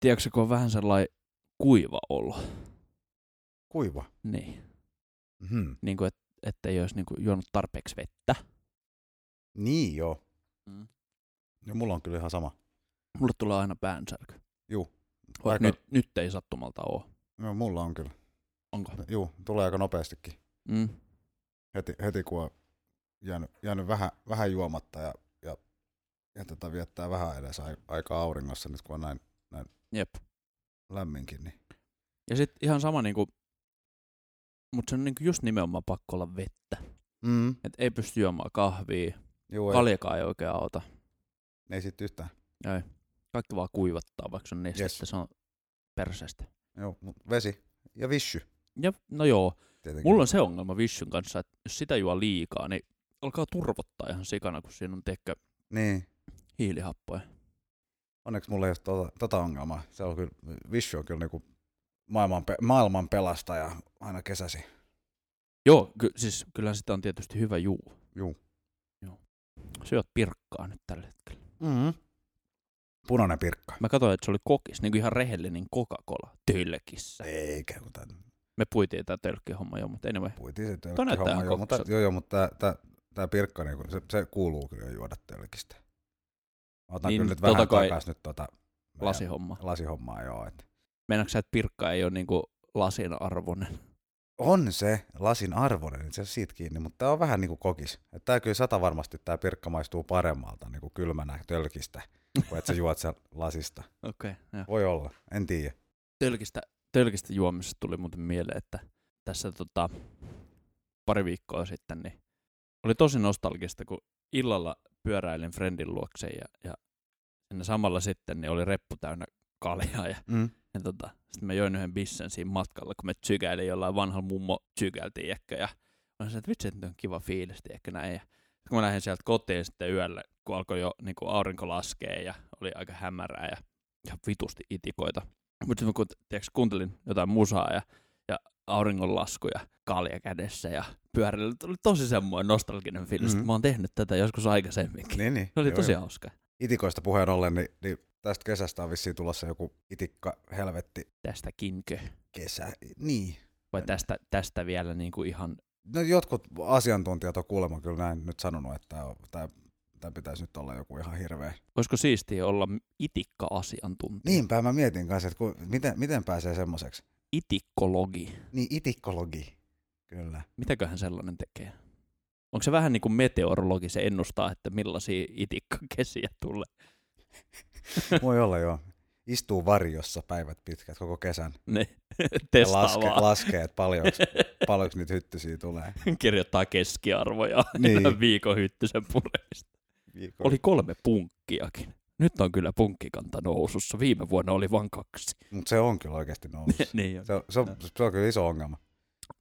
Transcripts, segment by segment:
tiedätkö, kun on vähän sellainen kuiva olo. Kuiva. Niin. Mm-hmm. Niin kuin, et, ettei olisi niin kuin juonut tarpeeksi vettä. Niin joo. Mm. Ja mulla on kyllä ihan sama. Mulle tulee aina päänsärky. Juu. Aika- nyt, nyt ei sattumalta ole. No, mulla on kyllä. Onko? Juu, tulee aika nopeastikin. Mm. Heti, heti kun on jäänyt, jäänyt vähän, vähän juomatta ja, ja, ja tota viettää vähän edes ai- aikaa auringossa nyt kun on näin Jep. lämminkin. Niin. Ja sitten ihan sama niinku, mutta se on niinku just nimenomaan pakko olla vettä. Mm. Et ei pysty juomaan kahvia, ei, kaljakaan ei oikein auta. ei sit yhtään. Ei. Kaikki vaan kuivattaa, vaikka se on nestettä, Yes. se on perseestä. Joo, mut vesi ja vissy Ja no joo, tietenkin. mulla on se ongelma Vishyn kanssa, että jos sitä juo liikaa, niin alkaa turvottaa ihan sikana, kun siinä on tekkö Niin. hiilihappoja. Onneksi mulla ei ole tota, tota ongelmaa. Se on kyllä, Vissy on kyllä niinku maailman, pe- maailman pelastaja aina kesäsi. Joo, ky- siis kyllä sitä on tietysti hyvä juu. Juu. Syöt pirkkaa nyt tällä hetkellä. Mm-hmm. Punainen pirkka. Mä katsoin, että se oli kokis, niin kuin ihan rehellinen Coca-Cola tölkissä. Eikä, kun tän Me puitiin tää tölkkihomma jo, mutta anyway. puitiin se Tuo näyttää homma, ihan joo, mutta, joo, joo, mutta tää pirkka, niinku, se, se, kuuluu kyllä juoda tölkistä. Otan Niin, kyllä nyt tota vähän kai takas nyt tota Lasihomma. lasihommaa, joo. Et. Meinaatko sä, että pirkka ei ole niinku lasin arvoinen? On se lasin arvoinen, itse asiassa siitä kiinni, mutta tää on vähän niinku kokis. Että tää kyllä sata varmasti tää pirkka maistuu paremmalta niinku kylmänä tölkistä, kuin että sä juot sen lasista. Okei, okay, joo. Voi olla, en tiedä. Tölkistä, tölkistä juomisesta tuli muuten mieleen, että tässä tota, pari viikkoa sitten niin oli tosi nostalgista, kun illalla pyöräilin friendin luokse ja, ja siinä samalla sitten niin oli reppu täynnä kaljaa ja, Mm. ja tota, sitten mä join yhden bissen siinä matkalla, kun me tsykäilin jollain vanhalla mummo tsykäiltiin ehkä ja mä sanoin, että vitsi, että on kiva fiilis, ehkä näin. Ja kun mä lähdin sieltä kotiin sitten yöllä, kun alkoi jo niin kuin aurinko laskee ja oli aika hämärää ja ihan vitusti itikoita. Mutta sitten kun tiiäks, kuuntelin jotain musaa ja, ja auringonlasku ja kalja kädessä ja pyörällä, tuli tosi semmoinen nostalginen fiilis, mm-hmm. Mhm. mä oon tehnyt tätä joskus aikaisemminkin. Niin, niin. Se oli Joo, tosi joo. hauska. Itikoista puheen ollen, niin, niin tästä kesästä on vissiin tulossa joku itikka helvetti Tästäkinkö? kesä. Niin. Vai tästä, tästä vielä niin kuin ihan, No jotkut asiantuntijat on kuulemma kyllä näin nyt sanonut, että tämä, tämä pitäisi nyt olla joku ihan hirveä. olisiko siistiä olla itikka-asiantuntija? Niinpä mä mietin kanssa, että ku, miten, miten pääsee semmoiseksi. Itikkologi. Niin, itikkologi. Kyllä. Mitäköhän sellainen tekee? Onko se vähän niin kuin meteorologi, se ennustaa, että millaisia itikkakesiä tulee? Voi olla joo. Istuu varjossa päivät pitkät koko kesän. Ne Ja laske, laskee, että paljonko, paljonko niitä hyttysiä tulee. Kirjoittaa keskiarvoja Niin. viikon hyttysen puremista. Viikon. Oli kolme punkkiakin. Nyt on kyllä punkkikanta nousussa. Viime vuonna oli vain kaksi. Mutta se on kyllä oikeasti noussut. niin on. Se, on- se, on, se on kyllä iso ongelma.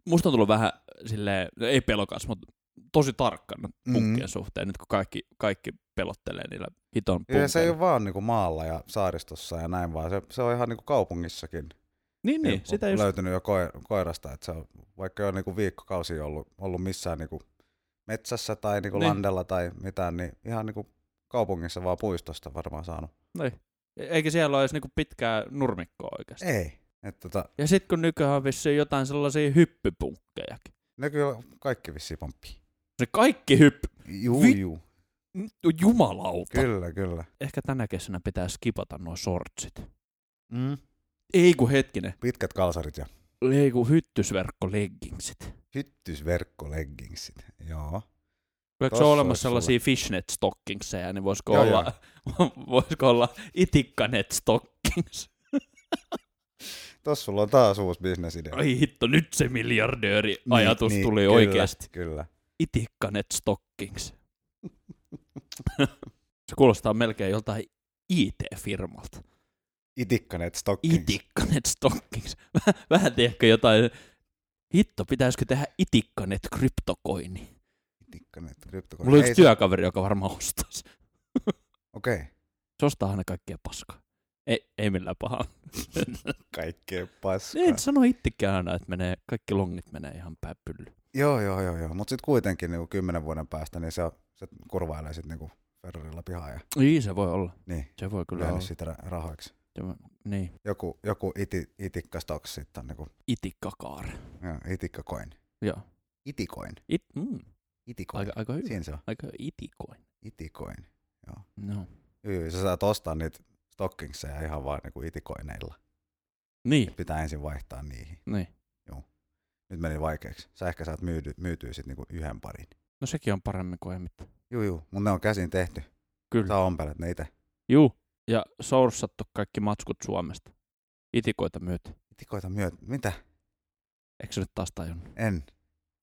Musta on tullut vähän silleen, no ei pelokas, mutta tosi tarkkana punkkien Mhm. suhteen, nyt kun kaikki, kaikki pelottelee niillä hiton Ja se ei punkkeilla. ole vaan niinku maalla ja saaristossa ja näin, vaan se, se on ihan niinku kaupungissakin Niin, niin, on sitä just, löytynyt jo koirasta, että se on vaikka jo niinku viikkokausi ollut, ollut missään niinku metsässä tai niinku Niin. landella tai mitään, niin ihan niinku kaupungissa vaan puistosta varmaan saanut. niin. Eikä siellä ole edes niinku pitkää nurmikkoa oikeasti. Ei. Et tota, Ja sitten kun nykyään on vissiin jotain sellaisia hyppypunkkejakin. ne kyllä kaikki vissiin pomppii. Se kaikki hyppy. Juu, Vi- juu. Jumalauta. Kyllä, kyllä. Ehkä tänä kesänä pitää skipata nuo sortsit. Mm. Ei kun hetkinen. Pitkät kalsarit ja Ei kun hyttysverkko leggingsit. hyttysverkkoleggingsit. Joo. Eikö se ole olemassa sellaisia fishnet stockingseja, niin voisiko Joo, olla, voisiko olla itikkanet stockings? Tossa sulla on taas uusi bisnesidea. Ai hitto, nyt se miljardööri ajatus niin, tuli kyllä, oikeasti. Kyllä. Itikkanet stockings. se kuulostaa melkein joltain IT-firmalta. Itikkanet stockings. Itikkanet stockings. Vähän, vähän tiedätkö jotain, hitto, pitäisikö tehdä itikkanet kryptokoini? Itikkanet, kryptokoini. Mulla on yksi se- työkaveri, joka varmaan ostaisi. Okei. Okay. Se ostaa aina kaikkia paskaa. Ei, ei millään pahaa. Kaikkea paskaa. En sano itsekään aina, että menee, kaikki longit menee ihan pääpylly. Joo, joo, joo, joo. Mutta sitten kuitenkin niin kymmenen vuoden päästä, niin se, se kurvailee sitten niin Ferrarilla pihaa ja Niin, se voi olla. niin, Se voi kyllä lyönyt olla. sitä ra- rahoiksi. Joo, Niin, Joku, joku iti, itikkastoks sitten on niinku, itikkakaar. joo, itikkakoin. Joo. Itikoin. It, mm, Itikoin. aika, aika hyvä. Siinä se on. Aika itikoin. Itikoin. No. Joo, joo, sä saat ostaa niitä stockingseja ihan vaan niinku itikoineilla. Niin, Pitää ensin vaihtaa niihin. niin. Nyt meni vaikeaksi. Sä ehkä saat myydy, myytyä sit niinku yhden parin. No sekin on paremmin kuin ei mitään. Juu, juu, mutta ne on käsin tehty. Kyllä. Sä ompelet ne itse. Juu. Ja sourcattu kaikki matskut Suomesta. Itikoita myötä. Itikoita myöt. Mitä? Eikö se nyt taas tajunnut? En.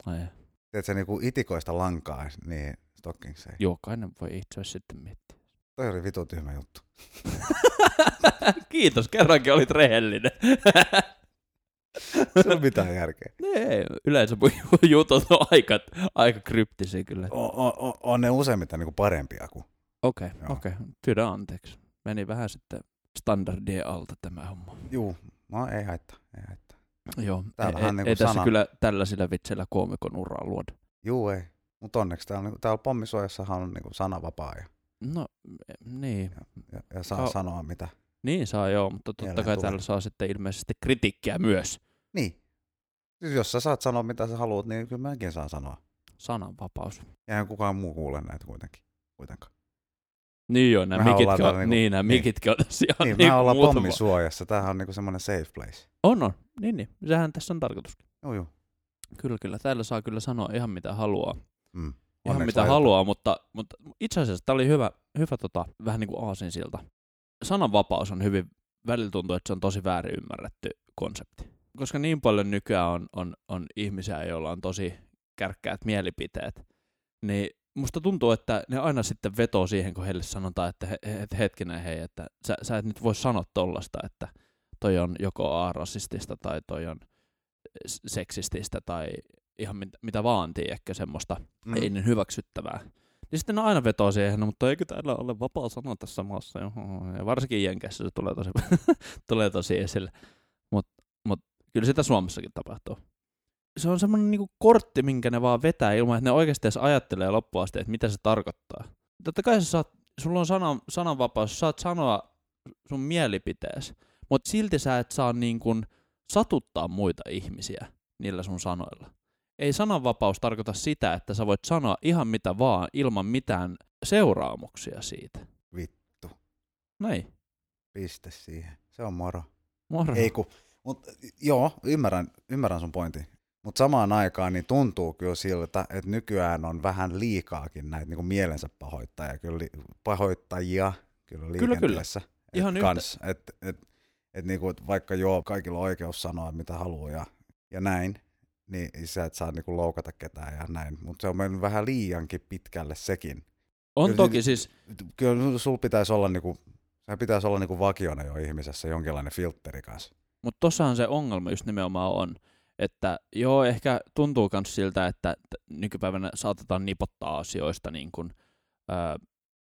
Ai. Teet sä niinku itikoista lankaa niin stockingseihin? Jokainen voi itse asiassa sitten miettiä. Toi oli vitu tyhmä juttu. Kiitos, kerrankin olit rehellinen. Se on mitään järkeä. Ei, yleensä mun jutut on aika, aika kryptisiä kyllä. On, on, on ne useimmiten niinku parempia kuin. Okei, Joo. okei. Pyydän anteeksi. Meni vähän sitten standardien alta tämä homma. Juu, no ei haittaa, ei haittaa. Joo, Täällähän ei, niinku ei tässä sana- kyllä tällaisilla vitseillä koomikon uraa luoda. Juu, ei. Mutta onneksi täällä, niinku, täällä pommisuojassahan on niinku sanavapaa ja, No, niin. ja, ja saa Oh. sanoa mitä. Niin saa joo, mutta totta Mieleen kai tulee. täällä saa sitten ilmeisesti kritiikkiä myös. Niin. Siis jos sä saat sanoa mitä sä haluat, niin kyllä mäkin saan sanoa. Sananvapaus. Eihän kukaan muu kuule näitä kuitenkin. kuitenkaan. Niin joo, nämä mikitkin on, niinku- niin, nämä niin. mikitkin on tässä ihan Niin, niin me ollaan muutama- pommisuojassa. Tämähän on niinku semmoinen safe place. On, on. Niin, niin. Sehän tässä on tarkoitus. Joo, joo. Kyllä, kyllä. Täällä saa kyllä sanoa ihan mitä haluaa. Mm. Ihan Onneksi mitä laitetaan. haluaa, mutta, mutta itse asiassa tämä oli hyvä, hyvä tota, vähän niin kuin aasinsilta. Sananvapaus on hyvin, välillä tuntuu, että se on tosi väärin ymmärretty konsepti. Koska niin paljon nykyään on, on, on ihmisiä, joilla on tosi kärkkäät mielipiteet, niin musta tuntuu, että ne aina sitten vetoo siihen, kun heille sanotaan, että he, he, et hetkinen hei, että sä, sä et nyt voi sanoa tollasta, että toi on joko A-rasistista tai toi on seksististä tai ihan mit, mitä vaan, tiedäkö, semmoista Mm. ei niin hyväksyttävää. Niin sitten ne aina vetoo siihen, no, mutta eikö täällä ole vapaa sana tässä maassa? Ja varsinkin Jenkeissä se tulee tosi, tulee tosi esille. Mutta mut, kyllä sitä Suomessakin tapahtuu. Se on semmoinen niinku kortti, minkä ne vaan vetää ilman, että ne oikeasti edes ajattelee loppuun asti, että mitä se tarkoittaa. Totta kai sä saat, sulla on sanan, sananvapaus, sä saat sanoa sun mielipiteesi, mutta silti sä et saa niin kuin satuttaa muita ihmisiä niillä sun sanoilla ei sananvapaus tarkoita sitä, että sä voit sanoa ihan mitä vaan ilman mitään seuraamuksia siitä. Vittu. Näin. Piste siihen. Se on moro. Moro. Ei ku, mut, joo, ymmärrän, ymmärrän sun pointin. Mutta samaan aikaan niin tuntuu kyllä siltä, että nykyään on vähän liikaakin näitä niin mielensä pahoittajia, kyllä, li- pahoittajia kyllä kyllä. liikenteessä. Et Ihan yhtä. kans, et, et, et niinku, et vaikka joo, kaikilla on oikeus sanoa mitä haluaa ja, ja näin, niin sä et saa niinku loukata ketään ja näin. Mutta se on mennyt vähän liiankin pitkälle sekin. on kyllä toki siis, Kyllä sulla pitäisi olla niinku, se pitäisi olla niinku vakiona jo ihmisessä jonkinlainen filtteri kanssa. mutta tossahan se ongelma just nimenomaan on, että joo, ehkä tuntuu myös siltä, että nykypäivänä saatetaan nipottaa asioista niin kuin, ää,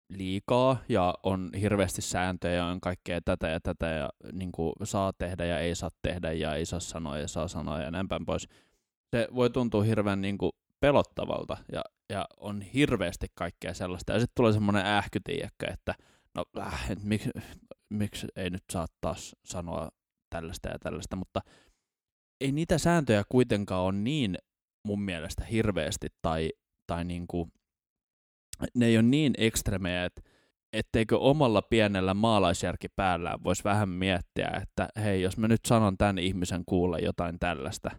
liikaa ja on hirveästi sääntöjä ja on kaikkea tätä ja tätä ja niin kuin, saa tehdä ja ei saa tehdä ja ei saa sanoa ja saa sanoa ja näin päin pois. Se voi tuntua hirveän niin kuin, pelottavalta ja, ja on hirveästi kaikkea sellaista. Ja sitten tulee semmoinen ähky, tiedätkö, että no, äh, et miksi, miksi ei nyt saa taas sanoa tällaista ja tällaista, mutta ei niitä sääntöjä kuitenkaan ole niin mun mielestä hirveästi tai, tai niinku, ne ei ole niin ekstremejä, että etteikö omalla pienellä maalaisjärki päällään voisi vähän miettiä, että hei, jos mä nyt sanon tämän ihmisen kuulla jotain tällaista,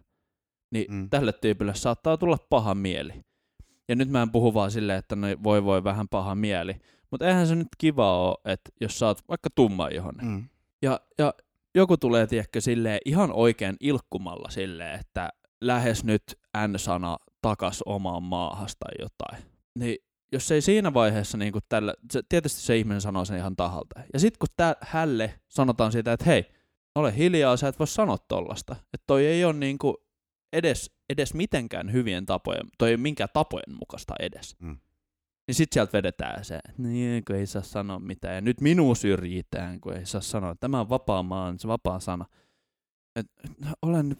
niin Mm. tälle tyypille saattaa tulla paha mieli. Ja nyt mä en puhu vaan silleen, että no voi voi vähän paha mieli, mutta eihän se nyt kiva ole, että jos sä oot vaikka tumma ihonen, Mm. ja, ja joku tulee, tiedätkö, silleen ihan oikein ilkkumalla silleen, että lähes nyt N-sana takas omaan maahas tai jotain. Niin jos ei siinä vaiheessa niin tällä, se, tietysti se ihminen sanoo sen ihan tahalta. Ja sitten kun tää, hälle sanotaan siitä, että hei, ole hiljaa, sä et voi sanoa tollasta. Että toi ei ole niin kuin edes, edes mitenkään hyvien tapojen, toi ei ole minkään tapojen mukaista edes. Mm. Niin sit sieltä vedetään se, että niin, kun ei saa sanoa mitään. Ja nyt minua syrjitään, kun ei saa sanoa. Tämä on vapaa maa, se vapaa sana. Et, olen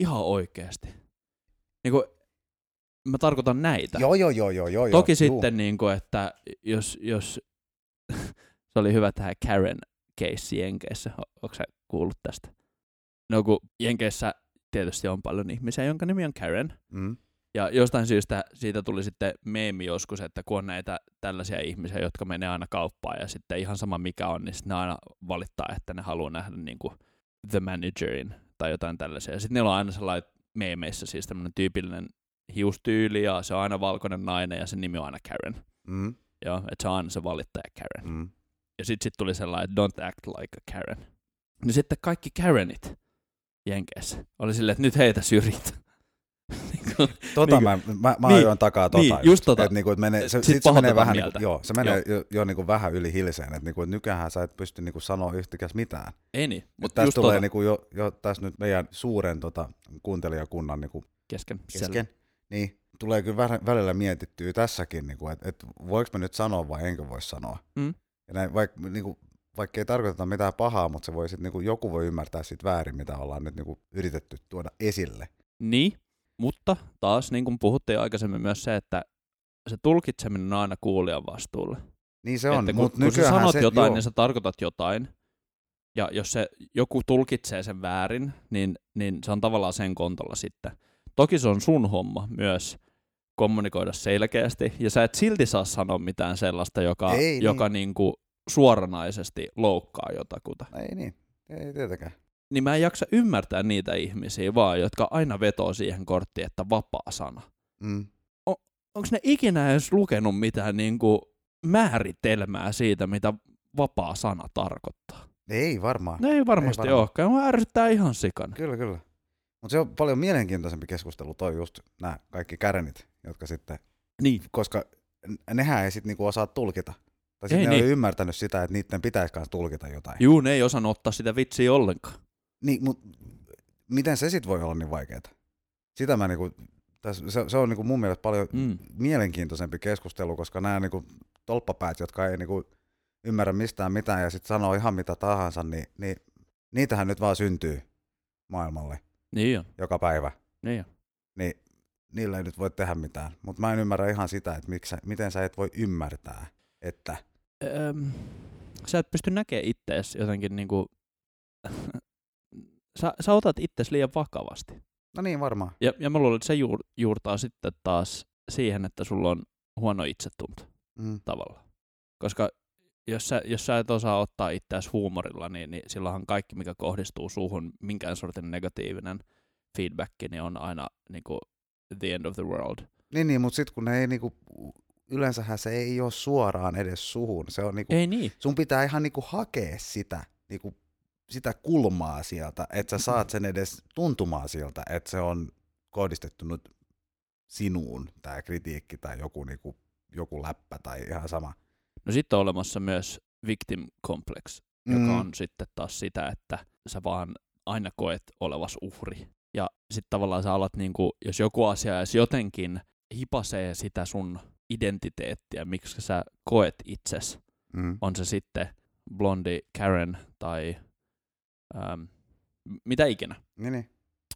ihan oikeasti. Niin kuin, mä tarkoitan näitä. Joo, joo, joo, joo, joo. Toki joo, sitten, niin kuin, että jos, jos se oli hyvä tähän Karen, keissi Jenkeissä. Onko sä kuullut tästä? No kun Jenkeissä tietysti on paljon ihmisiä, jonka nimi on Karen. Mm. Ja jostain syystä siitä tuli sitten meemi joskus, että kun on näitä tällaisia ihmisiä, jotka menee aina kauppaan ja sitten ihan sama mikä on, niin ne aina valittaa, että ne haluaa nähdä niin kuin the managerin tai jotain tällaisia. Sitten niillä on aina sellainen meemeissä siis tämmöinen tyypillinen hiustyyli ja se on aina valkoinen nainen ja sen nimi on aina Karen. Mm. Joo, että se on aina se valittaja Karen. Mm. Ja sitten sit tuli sellainen, don't act like a Karen. Niin sitten kaikki Karenit Jenkeissä oli silleen, että nyt heitä syrjit. Niinku, Tota Niin mä, mä, mä niin, ajoin takaa tota. niin, just tota. Et niinku, et menee, se, Sit sit se menee vähän, mieltä. niinku, joo, se menee jo, jo niinku vähän yli hilseen, että niinku, et nykyään sä et pysty niinku sanoa yhtikäs mitään. ei niin, Mutta tässä just tulee tota, niinku jo, jo tässä nyt meidän suuren tota, kuuntelijakunnan niinku kesken. kesken, niin tulee kyllä vä- välillä mietittyä tässäkin, niinku, että et voiko mä nyt sanoa vai enkö voi sanoa. Mm. Ja näin, vaikka niinku, vaikka ei tarkoiteta mitään pahaa, mutta se voi sit, niinku, joku voi ymmärtää sit väärin, mitä ollaan nyt niinku, yritetty tuoda esille. Niin, mutta taas niin kuin puhuttiin aikaisemmin myös se, että se tulkitseminen on aina kuulijan vastuulle. Niin se on, että kun, mutta kun sä sanot se, jotain, joo, niin sä tarkoitat jotain. Ja jos se joku tulkitsee sen väärin, niin, niin se on tavallaan sen kontolla sitten. Toki se on sun homma myös kommunikoida selkeästi, ja sä et silti saa sanoa mitään sellaista, joka, Ei niin. joka niin kuin suoranaisesti loukkaa jotakuta. ei niin, ei tietenkään. Niin mä en jaksa ymmärtää niitä ihmisiä vaan, jotka aina vetoo siihen korttiin, että vapaa sana. Mm. onko ne ikinä edes lukenut mitään niin kuin määritelmää siitä, mitä vapaa sana tarkoittaa? Ei varmaan. Ne ei varmasti Ei varmaan. olekaan. Mua ärsyttää ihan sikana. Kyllä, kyllä. Mutta se on paljon mielenkiintoisempi keskustelu toi just nämä kaikki kärenit, jotka sitten, Niin. koska nehän ei sitten niinku osaa tulkita. Tai sitten Ei ne niin. ei ole ymmärtänyt sitä, että niiden pitäisi tulkita jotain. Juu, ne ei osannut ottaa sitä vitsiä ollenkaan. Niin, mutta miten se sitten voi olla niin vaikeaa? Sitä mä niinku, täs, se, se on niinku mun mielestä paljon Mm. mielenkiintoisempi keskustelu, koska nämä niinku tolppapäät, jotka ei niinku ymmärrä mistään mitään ja sitten sanoo ihan mitä tahansa, niin, niin niitähän nyt vaan syntyy maailmalle Niin on. joka päivä. Niin on. niin niillä ei nyt voi tehdä mitään. Mutta mä en ymmärrä ihan sitä, että miksi, miten sä et voi ymmärtää, että Öm, sä et pysty näkemään ittees jotenkin niinku... sä, sä otat itses liian vakavasti. no niin varmaan. Ja, ja mä luulen, että se juur, juurtaa sitten taas siihen, että sulla on huono itsetunto. Mm. tavalla. Koska jos sä, jos sä et osaa ottaa itseäsi huumorilla, niin, niin silloinhan kaikki, mikä kohdistuu suuhun, minkään sortin negatiivinen feedback, niin on aina niin kuin, the end of the world. Niin, niin mutta sitten kun ne ei niinku, yleensähän se ei ole suoraan edes suhun. Se on niinku, Ei niin. sun pitää ihan niinku hakea sitä, niinku, sitä kulmaa sieltä, että sä saat sen edes tuntumaan sieltä, että se on kohdistettu nyt sinuun, tämä kritiikki tai joku, niinku, joku läppä tai ihan sama. No sitten on olemassa myös victim complex, joka on sitten taas sitä, että sä vaan aina koet olevas uhri. Ja sitten tavallaan sä alat, niinku, jos joku asia edes jotenkin hipasee sitä sun identiteettiä, miksi sä koet itses, Mm. on se sitten blondi Karen tai ähm, mitä ikinä, Niin, niin.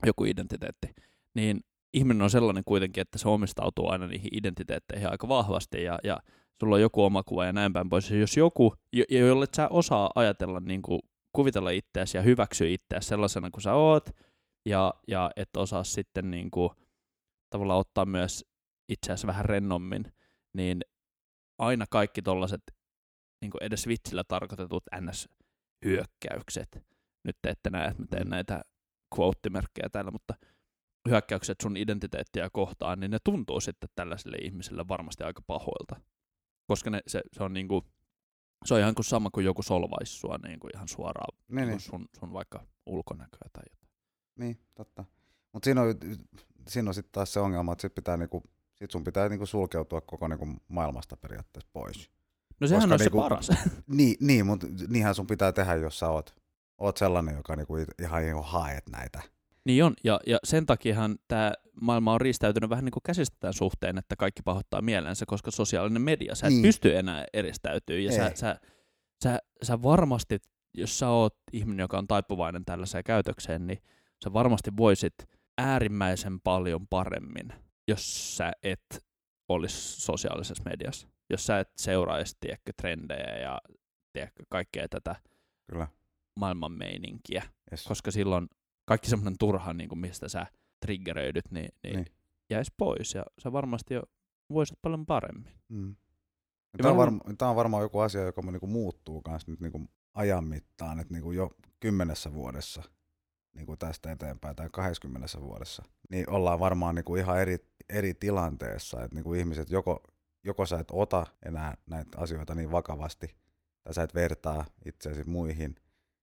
joku identiteetti, niin ihminen on sellainen kuitenkin, että se omistautuu aina niihin identiteetteihin aika vahvasti ja, ja sulla on joku oma kuva ja näin päin pois. Ja jos joku, jo- jolle sä osaa ajatella, niin kuin, kuvitella itseäsi ja hyväksyä itseäsi sellaisena kuin sä oot, ja, ja et osaa sitten niin kuin, tavallaan ottaa myös itseäsi vähän rennommin, niin aina kaikki tollaset niin edes vitsillä tarkoitetut NS-hyökkäykset, nyt te ette näe, että mä teen Mm. näitä quote-merkkejä täällä, mutta hyökkäykset sun identiteettiä kohtaan, niin ne tuntuu sitten tällaiselle ihmiselle varmasti aika pahoilta. Koska ne, se, se, on niinku, se on ihan kuin sama kuin joku solvaisi sua niinku ihan suoraan Niin, niin. sun, sun vaikka ulkonäköä tai jotain. Niin, totta. Mutta siinä on, siinä on sitten taas se ongelma, että sit, pitää niinku, sit sun pitää niinku sulkeutua koko niinku maailmasta periaatteessa pois. No sehän Koska on se niinku- paras. Niin, niin mutta niinhän sun pitää tehdä, jos sä oot, oot sellainen, joka niinku ihan niinku haet näitä. Niin on, ja, ja sen takiahan tämä maailma on riistäytynyt vähän niin kuin käsistä tämän suhteen, että kaikki pahoittaa mielensä, koska sosiaalinen media, sä et Niin. pysty enää eristäytyä, ja sä, sä, sä, sä varmasti, jos sä oot ihminen, joka on taipuvainen tällaiseen käytökseen, niin sä varmasti voisit äärimmäisen paljon paremmin, jos sä et olisi sosiaalisessa mediassa. Jos sä et seuraisi, tiedätkö, trendejä ja tiedätkö, kaikkea tätä Kyllä. Maailman meininkiä, Yes. koska silloin kaikki semmoinen turha, niin kuin mistä sä triggeröidyt, niin, niin, Niin. jäisi pois ja sä varmasti jo voisit paljon paremmin. Mm. Tämä on, varma, tämä on varmaan joku asia, joka niinku muuttuu myös nyt niinku ajan mittaan, että niinku jo kymmenessä vuodessa niinku tästä eteenpäin tai 20 vuodessa, niin ollaan varmaan niinku ihan eri, eri tilanteessa, että niinku ihmiset joko, joko sä et ota enää näitä asioita niin vakavasti, tai sä et vertaa itseäsi muihin,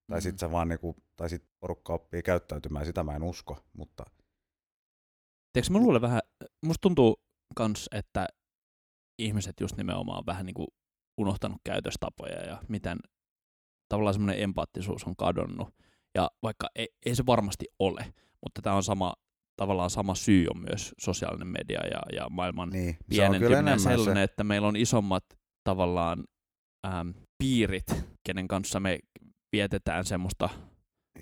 tai Mhm. sit sä vaan niinku, tai sit porukka oppii käyttäytymään, sitä mä en usko, mutta Tiedätkö, mä luulen vähän, musta tuntuu kans, että ihmiset just nimenomaan on vähän niin kuin unohtanut käytöstapoja ja miten tavallaan semmoinen empaattisuus on kadonnut. Ja vaikka ei, ei se varmasti ole, mutta tämä on sama, tavallaan sama syy on myös sosiaalinen media ja, ja maailman niin, pienentyminen sellainen, se, että meillä on isommat tavallaan äm, piirit, kenen kanssa me vietetään semmoista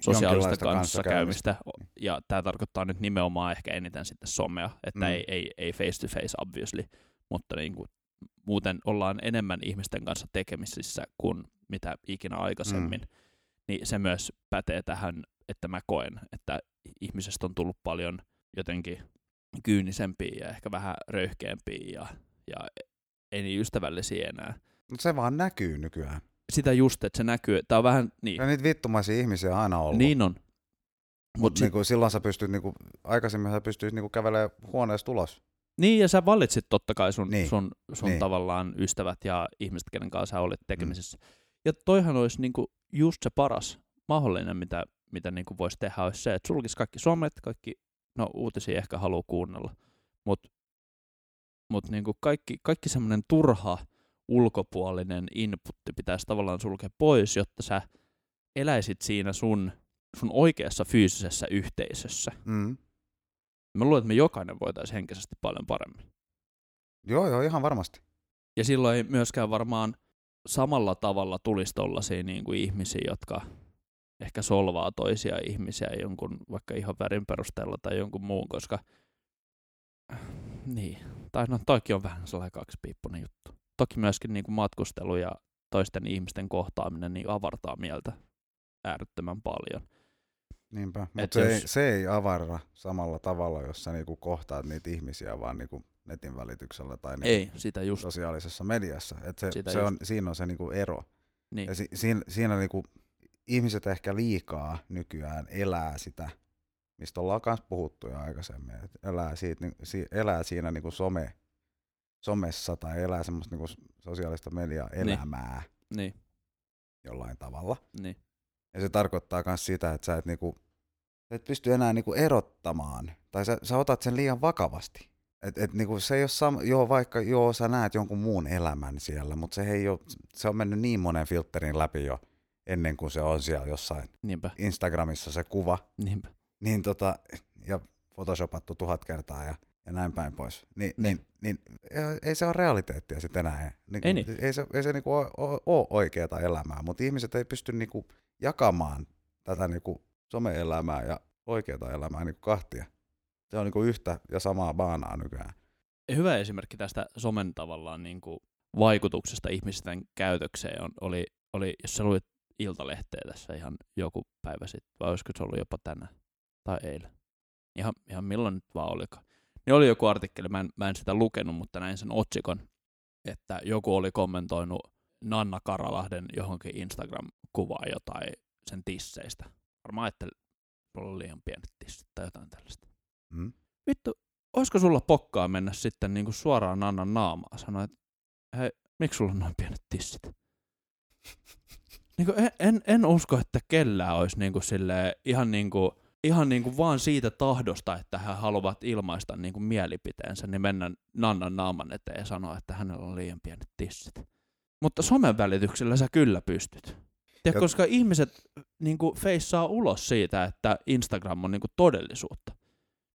sosiaalista jonkinlaista kanssakäymistä. Ja tämä tarkoittaa nyt nimenomaan ehkä eniten sitten somea, että Mm. ei, ei, ei face to face obviously, mutta niin kuin, muuten ollaan enemmän ihmisten kanssa tekemisissä kuin mitä ikinä aikaisemmin. Mm. Niin se myös pätee tähän, että mä koen, että ihmisestä on tullut paljon jotenkin kyynisempiä ja ehkä vähän röyhkeämpiä ja, ja ei niin ystävällisiä enää. Se vaan näkyy nykyään. Sitä just, että se näkyy, tämä on vähän, niin, Ja niitä vittumaisia ihmisiä on aina ollut. niin on. Mut Mut sit- niinku, silloin sä pystyt, niinku, aikaisemmin sä pystyis niinku kävelemään huoneesta ulos. Niin, ja sä valitsit totta kai sun, Niin. sun, sun Niin. niin. tavallaan ystävät ja ihmiset, kenen kanssa sä olet tekemisissä. Mm. Ja toihan olisi niinku just se paras mahdollinen, mitä, mitä niinku voisi tehdä, olisi se, että sulkisi kaikki somet, kaikki, no uutisia ehkä haluaa kuunnella, mutta mut niinku kaikki, kaikki semmoinen turha ulkopuolinen inputti pitäisi tavallaan sulkea pois, jotta sä eläisit siinä sun, sun oikeassa fyysisessä yhteisössä. Mm. Mä luulen, että me jokainen voitaisiin henkisesti paljon paremmin. Joo, joo, ihan varmasti. Ja silloin ei myöskään varmaan samalla tavalla tulisi tollaisia niin kuin ihmisiä, jotka ehkä solvaa toisia ihmisiä jonkun vaikka ihan värin perusteella tai jonkun muun, koska niin, tai no toikin on vähän sellainen kaksipiippunen juttu. Toki myöskin niin kuin matkustelu ja toisten ihmisten kohtaaminen niin avartaa mieltä äärettömän paljon. Niinpä. Mutta se, jos- ei, se ei avarra samalla tavalla, jos sä niinku kohtaat niitä ihmisiä vaan niinku netin välityksellä tai niinku Ei, sitä just. sosiaalisessa mediassa. Et se, Sitä se just. on, siinä on se niinku ero. Niin. Ja si, siinä, siinä niinku, ihmiset ehkä liikaa nykyään elää sitä, mistä ollaan myös puhuttu jo aikaisemmin, että elää, siitä, niin, si, elää siinä niinku some, somessa tai elää semmoista niinku sosiaalista mediaa elämää Niin, jollain tavalla. niin. Ja se tarkoittaa myös sitä, että sä et, niinku, sä et pysty enää niinku erottamaan, tai sä, sä otat sen liian vakavasti. Et, et niinku se ei ole sama, joo, vaikka joo, sä näet jonkun muun elämän siellä, mutta se, ei ole, se on mennyt niin monen filterin läpi jo ennen kuin se on siellä jossain Niinpä, Instagramissa se kuva, niinpä. niin tota, ja photoshopattu tuhat kertaa ja, ja näin päin pois. Ni, niin, niin, ja ei se ole realiteettia sitten enää. Niin, Ei niin. Ei se, ei se niinku ole, oikeaa elämää, mutta ihmiset ei pysty niinku jakamaan tätä niinku some-elämää ja oikeaa elämää niinku kahtia. Se on niinku yhtä ja samaa baanaa nykyään. hyvä esimerkki tästä somen tavallaan niin kuin vaikutuksesta ihmisten käytökseen on, oli, oli, jos sä luit Iltalehteä tässä ihan joku päivä sitten, vai olisiko se ollut jopa tänään tai eilen. Ihan, ihan milloin nyt vaan olikaan. Niin oli joku artikkeli, mä en, mä en sitä lukenut, mutta näin sen otsikon, että joku oli kommentoinut Nanna Karalahden johonkin Instagram-kuvaan jotain sen tisseistä. Varmaan että on liian pienet tissit tai jotain tällaista Mm? vittu, olisiko sulla pokkaa mennä sitten niinku suoraan Nannan naamaan sanoa, että hei, miksi sulla on noin pienet tissit? Niinku, en, en, en, usko, että kellään olisi niinku silleen, ihan, niinku, ihan niinku vaan siitä tahdosta, että he haluavat ilmaista niinku mielipiteensä, niin mennä Nannan naaman eteen ja sanoa, että hänellä on liian pienet tissit. Mutta somen välityksellä sä kyllä pystyt. Ja Ja- koska ihmiset niinku feissaa ulos siitä, että Instagram on niinku todellisuutta.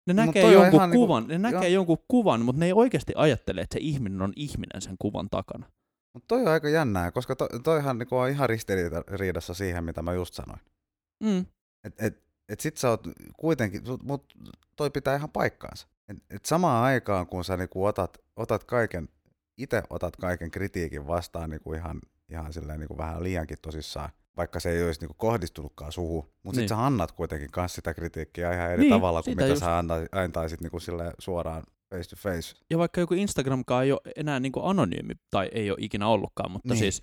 Ne No näkee on jonkun ihan niinku- kuvan, ne näkee joo. jonkun kuvan, mutta ne ei oikeasti ajattele, että se ihminen on ihminen sen kuvan takana. Mutta toi on aika jännää, koska to, toihan niinku on ihan ristiriidassa siihen, mitä mä just sanoin. Mm. Et, et, et sit sä oot kuitenkin, mutta toi pitää ihan paikkaansa. Et, et samaan aikaan, kun sä niinku otat, otat kaiken, itse otat kaiken kritiikin vastaan niinku ihan, ihan silleen niinku vähän liiankin tosissaan, vaikka se ei olisi niinku kohdistunutkaan suhu, mutta Niin. sitten sä annat kuitenkin kans sitä kritiikkiä ihan eri Niin, tavalla kuin mitä just. sä antais, antaisit niinku sille suoraan face to face. Ja vaikka joku Instagramkaan ei ole enää niin kuin anonyymi, tai ei ole ikinä ollutkaan, mutta niin. siis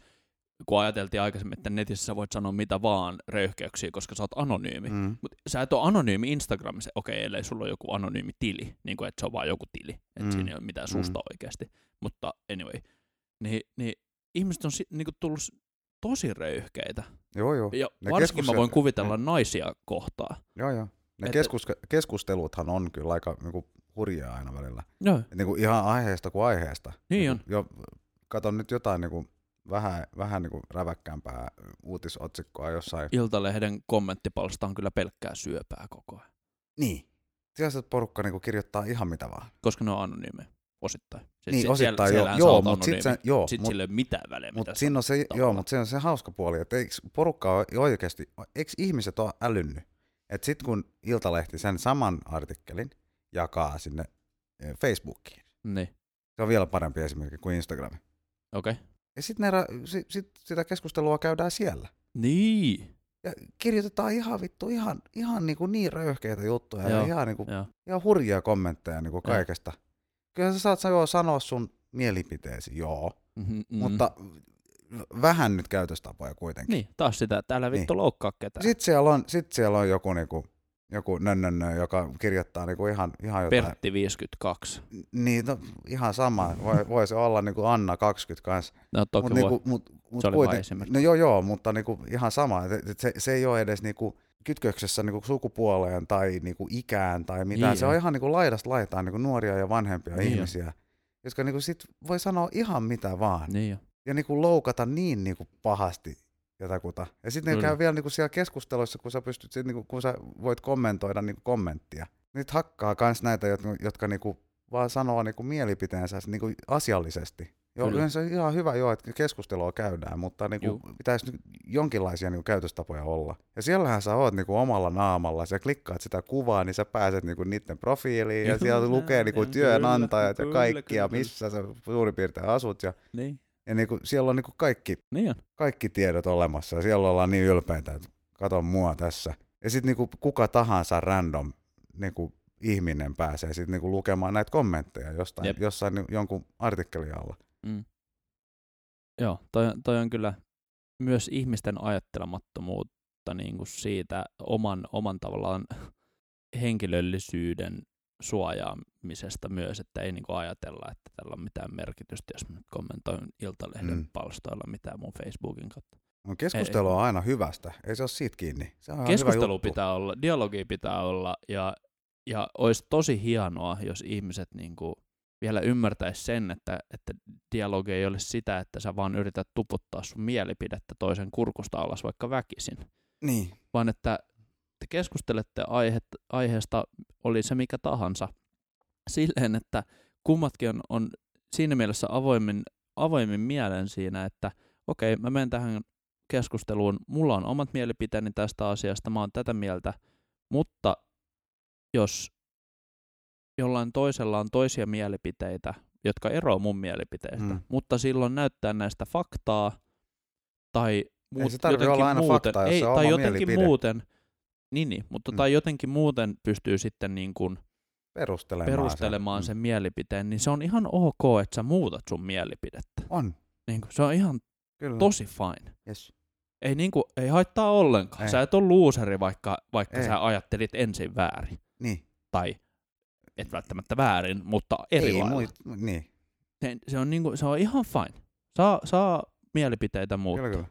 kun ajateltiin aikaisemmin, että netissä sä voit sanoa mitä vaan röyhkeyksiä, koska sä oot anonyymi. Mm. Mm. Mutta sä et ole anonyymi Instagramissa, okei, okay, ellei sulla ole joku anonyymi tili, niin kuin, että se on vaan joku tili, että Mm. mm. siinä ei ole mitään susta mm. oikeasti. Mutta anyway, niin, niin ihmiset on niin kuin tullut tosi röyhkeitä. Joo, joo. Ja Ne varsinkin mä keskustel- voin kuvitella naisia kohtaa. joo, joo. Ne Että- keskus, keskusteluthan on kyllä aika niinku, hurjaa aina välillä. Joo, Et niinku ihan aiheesta kuin aiheesta. Niin Niinku Jo, katon nyt jotain niinku, vähän, vähän niinku räväkkäämpää uutisotsikkoa jossain. Iltalehden kommenttipalsta on kyllä pelkkää syöpää koko ajan, Niin. Siellä porukka niinku kirjoittaa ihan mitä vaan. koska ne on anonyymejä osittain. Sitten niin, si- osittain siellä- joo, joo mutta sitten anonyymi. joo, Sitten mut, sillä ei ole mitään väliä, mut mitä siinä on se, joo, mutta se on se hauska puoli, että eikö porukka ole oikeasti, eikö ihmiset ole älynnyt, että sitten kun Iltalehti sen saman artikkelin jakaa sinne eh, Facebookiin, Niin, se on vielä parempi esimerkki kuin Instagram. okei. Okay. Ja sitten sit, sit sitä keskustelua käydään siellä. Niin, Ja kirjoitetaan ihan vittu, ihan, ihan niinku niin röyhkeitä juttuja ja Joo, ihan, niinku, joo. ihan hurjia kommentteja niinku kaikesta. Kyllä sä saat joo, sanoa sun mielipiteesi, joo, Mm-hmm, mm. mutta vähän nyt käytöstapoja kuitenkin. Niin, taas sitä, että älä vittu Niin. loukkaa ketään. Sitten siellä on, sit siellä on joku, niinku, joku nönnönnö, joka kirjoittaa niinku ihan, ihan jotain. Pertti 52. Niin, no, ihan sama. Voi, voi se olla niinku Anna 20 kanssa. No toki Mut voi. niinku, mut, mut Se kuiten- esimerkki. No joo, joo, mutta niinku ihan sama. Et, et se, se ei ole edes niinku kytköksessä niinku sukupuoleen tai niinku ikään tai mitään. Niin se on ihan niinku laidasta laitaan niinku nuoria ja vanhempia Niin ihmisiä, jotka niinku sit voi sanoa ihan mitä vaan. Niin jo. Ja niinku loukata niin niinku pahasti jotakuta. Ja sitten ne Kyllä. käy vielä niinku siellä keskusteluissa, kun sä, pystyt, sit niinku, kun sä voit kommentoida niinku kommenttia. Nyt hakkaa kans näitä, jotka, jotka niinku vaan sanoo niinku mielipiteensä niinku asiallisesti. Joo, Kyllä. yleensä ihan hyvä joo, että keskustelua käydään, mutta niinku Juu. pitäisi nyt jonkinlaisia niinku käytöstapoja olla. Ja siellähän sä oot niinku omalla naamalla, sä klikkaat sitä kuvaa, niin sä pääset niinku niiden profiiliin, ja siellä lukee niinku joo, työnantajat ja kaikki, ja kyllä, missä sä suurin piirtein asut, ja, Niin. Ja niinku, siellä on niinku kaikki Niin on. kaikki tiedot olemassa ja siellä ollaan niin ylpeitä, että kato mua tässä. Ja sitten niinku kuka tahansa random niinku ihminen pääsee sitten niinku lukemaan näitä kommentteja jostain, Jep. jossain ni- jonkun artikkelin alla. Mm. Joo, toi, toi on kyllä myös ihmisten ajattelemattomuutta niin kuin siitä oman, oman tavallaan henkilöllisyyden suojaamisesta myös, että ei niin kuin ajatella, että tällä on mitään merkitystä, jos mä nyt kommentoin Iltalehden Mm. palstoilla mitään mun Facebookin kautta. No keskustelu on aina hyvästä, ei se ole siitä kiinni. Se on Keskustelu pitää olla, dialogi pitää olla ja, ja olisi tosi hienoa, jos ihmiset niin kuin vielä ymmärtäisi sen, että, että dialogi ei ole sitä, että sä vaan yrität tuputtaa sun mielipidettä toisen kurkusta alas vaikka väkisin, Niin, vaan että te keskustelette aihe, aiheesta, oli se mikä tahansa, silleen, että kummatkin on, on siinä mielessä avoimin, avoimin mielen siinä, että okei, mä menen tähän keskusteluun, mulla on omat mielipiteeni tästä asiasta, mä oon tätä mieltä, mutta jos jollain toisella on toisia mielipiteitä, jotka eroavat mun mielipiteestä, Mm. mutta silloin näyttää näistä faktaa tai muut, se tarvitse jotenkin olla aina muuten, faktaa, jos ei, se on tai oma jotenkin mielipide. muuten, niin, niin mutta Mm. tai jotenkin muuten pystyy sitten niin kuin perustelemaan, perustelemaan sen. sen mielipiteen, niin se on ihan ok, että sä muutat sun mielipidettä. Mm. On, Niin kuin, se on ihan kyllä. tosi fine. Yes. Ei, niin kuin, ei haittaa ollenkaan. Ei. Sä et ole luuseri, vaikka, vaikka Ei. sä ajattelit ensin väärin. Niin. Tai et välttämättä väärin, mutta eri Ei, lailla. muit, niin, Se, se, on niinku, se on ihan fine. Saa, saa mielipiteitä muuttaa.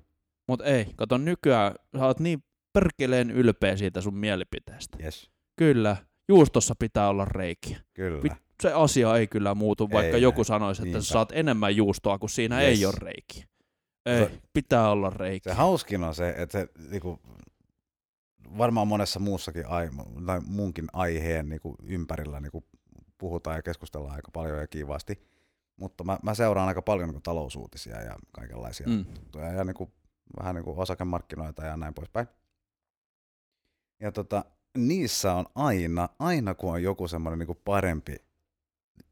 Mutta ei, kato nykyään, sä oot niin perkeleen ylpeä siitä sun mielipiteestä. Yes, Kyllä, juustossa pitää olla reikiä. kyllä. Se asia ei kyllä muutu, vaikka Ei joku sanoisi, että Niinpä. sä saat enemmän juustoa, kun siinä Yes. ei ole reikiä. Ei, Se- pitää olla Se reikiä. hauskin on se, että se niinku, varmaan monessa muussakin ai, tai muunkin aiheen niinku, ympärillä niinku, puhutaan ja keskustellaan aika paljon ja kivasti. Mutta mä, mä seuraan aika paljon niinku, talousuutisia ja kaikenlaisia Mm. juttuja ja niinku, vähän niinku, osakemarkkinoita ja näin poispäin. Ja tota, niissä on aina, aina kun on joku semmoinen niinku parempi,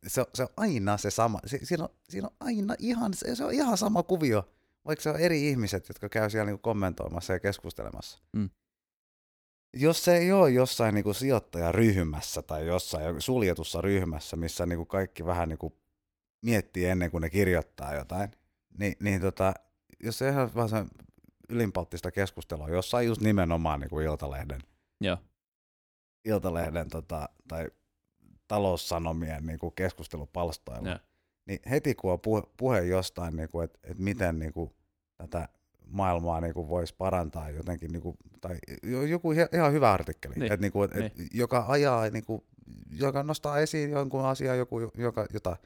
se, on- se on aina se sama, se, siinä, on, siinä on aina ihan, se, se on ihan sama kuvio, vaikka se on eri ihmiset, jotka käy siellä niinku kommentoimassa ja keskustelemassa. Mm. Jos se ei ole jossain niinku sijoittajaryhmässä tai jossain suljetussa ryhmässä, missä niinku kaikki vähän niinku miettii ennen kuin ne kirjoittaa jotain, niin, niin tota, jos se ihan vaan se ylinpalttista keskustelua jossain just nimenomaan niin kuin Iltalehden, Joo. Iltalehden tota, tai taloussanomien niin kuin keskustelupalstoilla, Joo. niin heti kun on puhe, puhe jostain, niin kuin, että, että miten niin kuin, tätä maailmaa niin kuin voisi parantaa jotenkin, niin kuin, tai jo- joku ihan hyvä artikkeli, Niin, niin, että, niin kuin, että, että, joka ajaa, niin kuin, joka nostaa esiin jonkun asian, joku, joka, jota